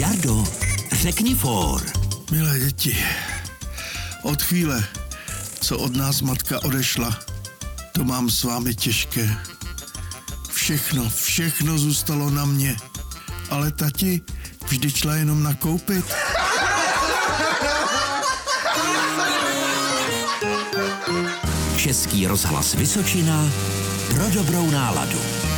Jardo, řekni for. Milé děti, od chvíle, co od nás matka odešla, to mám s vámi těžké. Všechno, všechno zůstalo na mě. Ale tati vždy šla jenom nakoupit. Český rozhlas Vysočina pro dobrou náladu.